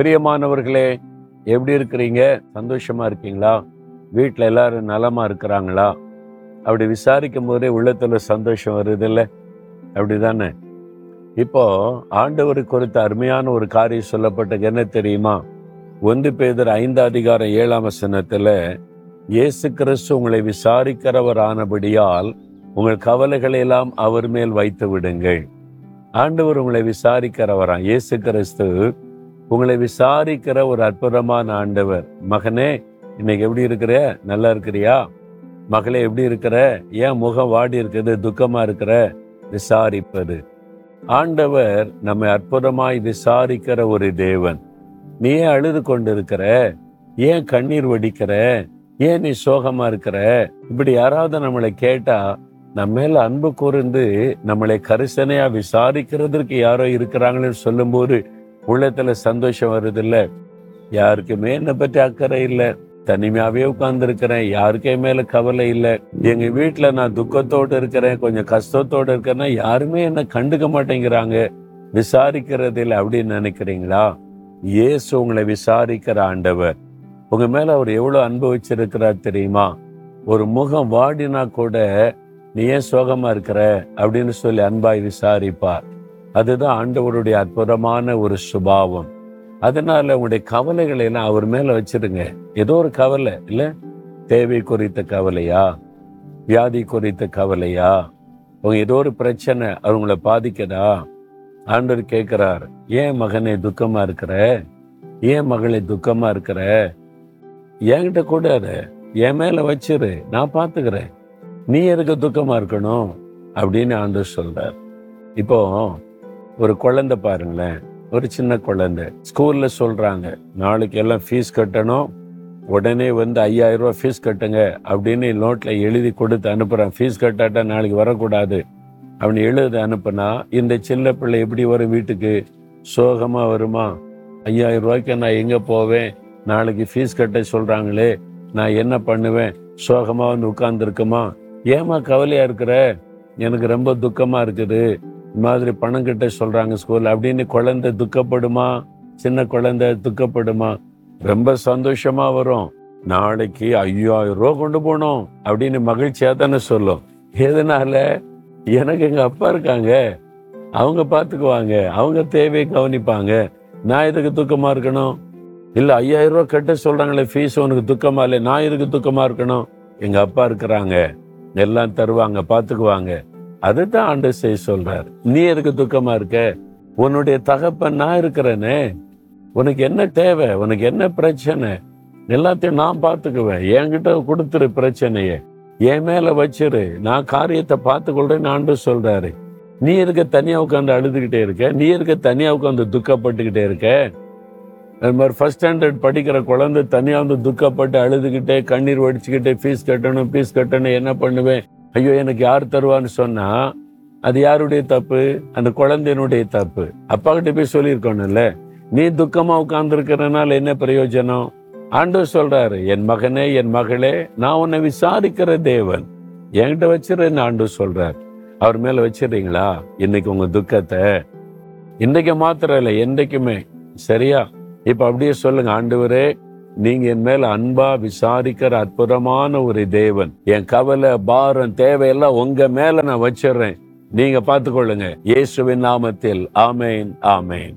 பிரியமானவர்களே எப்படி இருக்கிறீங்க? சந்தோஷமா இருக்கீங்களா? வீட்டில் எல்லாரும் நலமா இருக்கிறாங்களா? அப்படி விசாரிக்கும் போதே உள்ளத்துல சந்தோஷம் வருது இல்லை அப்படிதானே? இப்போ ஆண்டவர் குறித்த அருமையான ஒரு காரியம் சொல்லப்பட்டது என்ன தெரியுமா? ஒன்று பேதர் ஐந்து அதிகாரம் ஏழாம் வசனத்தில் இயேசு கிறிஸ்து உங்களை விசாரிக்கிறவர் ஆனபடியால் உங்கள் கவலைகளை எல்லாம் அவர் மேல் வைத்து விடுங்கள். ஆண்டவர் உங்களை விசாரிக்கிறவரான் இயேசு கிறிஸ்து உங்களை விசாரிக்கிற ஒரு அற்புதமான ஆண்டவர். மகனே இன்னைக்கு எப்படி இருக்கிற? நல்லா இருக்கிறியா? மகளே எப்படி இருக்கிற? ஏன் முகம் வாடி இருக்கிறது துக்கமா இருக்கிற? விசாரிப்பது. ஆண்டவர் நம்மை அற்புதமாய் விசாரிக்கிற ஒரு தேவன். நீ ஏன் அழுது கொண்டிருக்கிற? ஏன் கண்ணீர் வடிக்கிற? ஏன் நீ சோகமா இருக்கிற? இப்படி யாராவது நம்மளை கேட்டா நம்ம மேல அன்பு கூர்ந்து நம்மளை கரிசனையா விசாரிக்கிறதுக்கு யாரோ இருக்கிறாங்கன்னு சொல்லும்போது உள்ளத்துல சந்தோஷம் வருது யாருக்குமே என்னை பற்றி அக்கறை இல்லை. தனிமையாவே உட்கார்ந்துருக்கிறேன். யாருக்கே மேல கவலை இல்லை. எங்க வீட்டுல நான் துக்கத்தோடு இருக்கிறேன். கொஞ்சம் கஷ்டத்தோடு இருக்கிறேன்னா யாருமே என்ன கண்டுக்க மாட்டேங்கிறாங்க. விசாரிக்கிறது இல்லை அப்படின்னு நினைக்கிறீங்களா? இயேசு உங்களை விசாரிக்கிற ஆண்டவர். உங்க மேல அவர் எவ்வளவு அன்பு வச்சிருக்கிறார் தெரியுமா? ஒரு முகம் வாடினா கூட நீ ஏன் சோகமா இருக்கிற? அப்படின்னு சொல்லி அன்பாய் விசாரிப்பார். அதுதான் ஆண்டவருடைய அற்புதமான ஒரு சுபாவம். அதனால உங்களுடைய கவலைகளை எல்லாம் அவர் மேல வச்சிருங்க. ஏதோ ஒரு கவலை இல்ல? தேவை குறித்த கவலையா? வியாதி குறித்த கவலையா? உங்க ஏதோ ஒரு பிரச்சனை அவங்களை பாதிக்கதா? ஆண்டவர் கேட்கிறார் ஏன் மகனே துக்கமா இருக்கிற? ஏன் மகளை துக்கமா இருக்கிற? என்கிட்ட கூட என் மேல வச்சிரு. நான் பாத்துக்கிறேன். நீ எதுக்கு துக்கமா இருக்கணும்? அப்படின்னு ஆண்டு சொல்றார். இப்போ ஒரு குழந்தை பாருங்களேன். ஒரு சின்ன குழந்தை. ஸ்கூல்ல சொல்றாங்க நாளைக்கு எல்லாம் ஃபீஸ் கட்டணும். உடனே வந்து ஐயாயிரம் ரூபா ஃபீஸ் கட்டுங்க. அப்படின்னு நோட்டில் எழுதி கொடுத்து அனுப்புகிறேன் ஃபீஸ் கட்டாட்டா நாளைக்கு வரக்கூடாது. அப்படின்னு எழுதி அனுப்புனா இந்த சின்ன பிள்ளை எப்படி வரும் வீட்டுக்கு? சோகமாக வருமா? ஐயாயிரம் ரூபாய்க்கு நான் எங்கே போவேன்? நாளைக்கு ஃபீஸ் கட்ட சொல்கிறாங்களே நான் என்ன பண்ணுவேன்? சோகமாக வந்து உட்கார்ந்துருக்குமா? ஏமா கவலையாக இருக்கிற? எனக்கு ரொம்ப துக்கமாக இருக்குது. இந்த மாதிரி பணம் கிட்ட சொல்றாங்க ஸ்கூல் அப்படின்னு குழந்தை துக்கப்படுமா? சின்ன குழந்தை துக்கப்படுமா? ரொம்ப சந்தோஷமா வரும். நாளைக்கு ஐயாயிரம் ரூபா கொண்டு போனோம் அப்படின்னு மகிழ்ச்சியா தானே சொல்லும். எதனால? எனக்கு எங்க அப்பா இருக்காங்க. அவங்க பார்த்துக்குவாங்க அவங்க தேவையை கவனிப்பாங்க. நான் எதுக்கு துக்கமா இருக்கணும்? இல்ல ஐயாயிரம் ரூபா கட்ட சொல்றாங்களே ஃபீஸ் உனக்கு துக்கமா இல்லை? நான் எதுக்கு துக்கமா இருக்கணும்? எங்க அப்பா இருக்கிறாங்க. எல்லாம் தருவாங்க பார்த்துக்குவாங்க அதுதான் ஆண்டு செய்ய சொல்றார். நீ எதுக்கு துக்கமா இருக்க? உன்னுடைய தகப்பன் நான் இருக்கிறேனே. உனக்கு என்ன தேவை? உனக்கு என்ன பிரச்சனை? எல்லாத்தையும் நான் பார்த்துக்குவேன். என்கிட்ட கொடுத்துரு பிரச்சனையை. என் மேல வச்சிரு. நான் காரியத்தை பார்த்துக்கொள்றேன்னு ஆண்டு சொல்றாரு. நீ இருக்க தனியா உட்காந்து அழுதுகிட்டே இருக்க? நீ இருக்க தனியா உட்காந்து துக்கப்பட்டுக்கிட்டே இருக்க? அது மாதிரி ஃபர்ஸ்ட் ஸ்டாண்டர்ட் படிக்கிற குழந்தை தனியாக வந்து துக்கப்பட்டு அழுதுகிட்டே கண்ணீர் வடிச்சுக்கிட்டே ஃபீஸ் கட்டணும் ஃபீஸ் கட்டணும் என்ன பண்ணுவேன்? ஐயோ எனக்கு யார் தருவான்னு சொன்னா அது யாருடைய தப்பு? அந்த குழந்தையினுடைய தப்பு. அப்பா கிட்ட போய் சொல்லியிருக்கணும்ல. நீ துக்கமா உட்கார்ந்துருக்கிறனால என்ன பிரயோஜனம்? ஆண்டவர் சொல்றாரு என் மகனே என் மகளே நான் உன்னை விசாரிக்கிற தேவன். என்கிட்ட வச்சிருன்னு ஆண்டவர் சொல்றார். அவர் மேல வச்சிடுறீங்களா? இன்னைக்கு உங்க துக்கத்தை? இன்னைக்கு மாத்திரம் இல்லை என்றைக்குமே. சரியா? இப்ப அப்படியே சொல்லுங்க ஆண்டவரே நீங்க என் மேல அன்பா விசாரிக்கிற அற்புதமான ஒரு தேவன். என் கவலை பாரம் தேவையெல்லாம் உங்க மேல நான் வச்சிடுறேன். நீங்க பார்த்துக்கொள்ளுங்க. இயேசுவின் நாமத்தில். ஆமேன் ஆமேன்.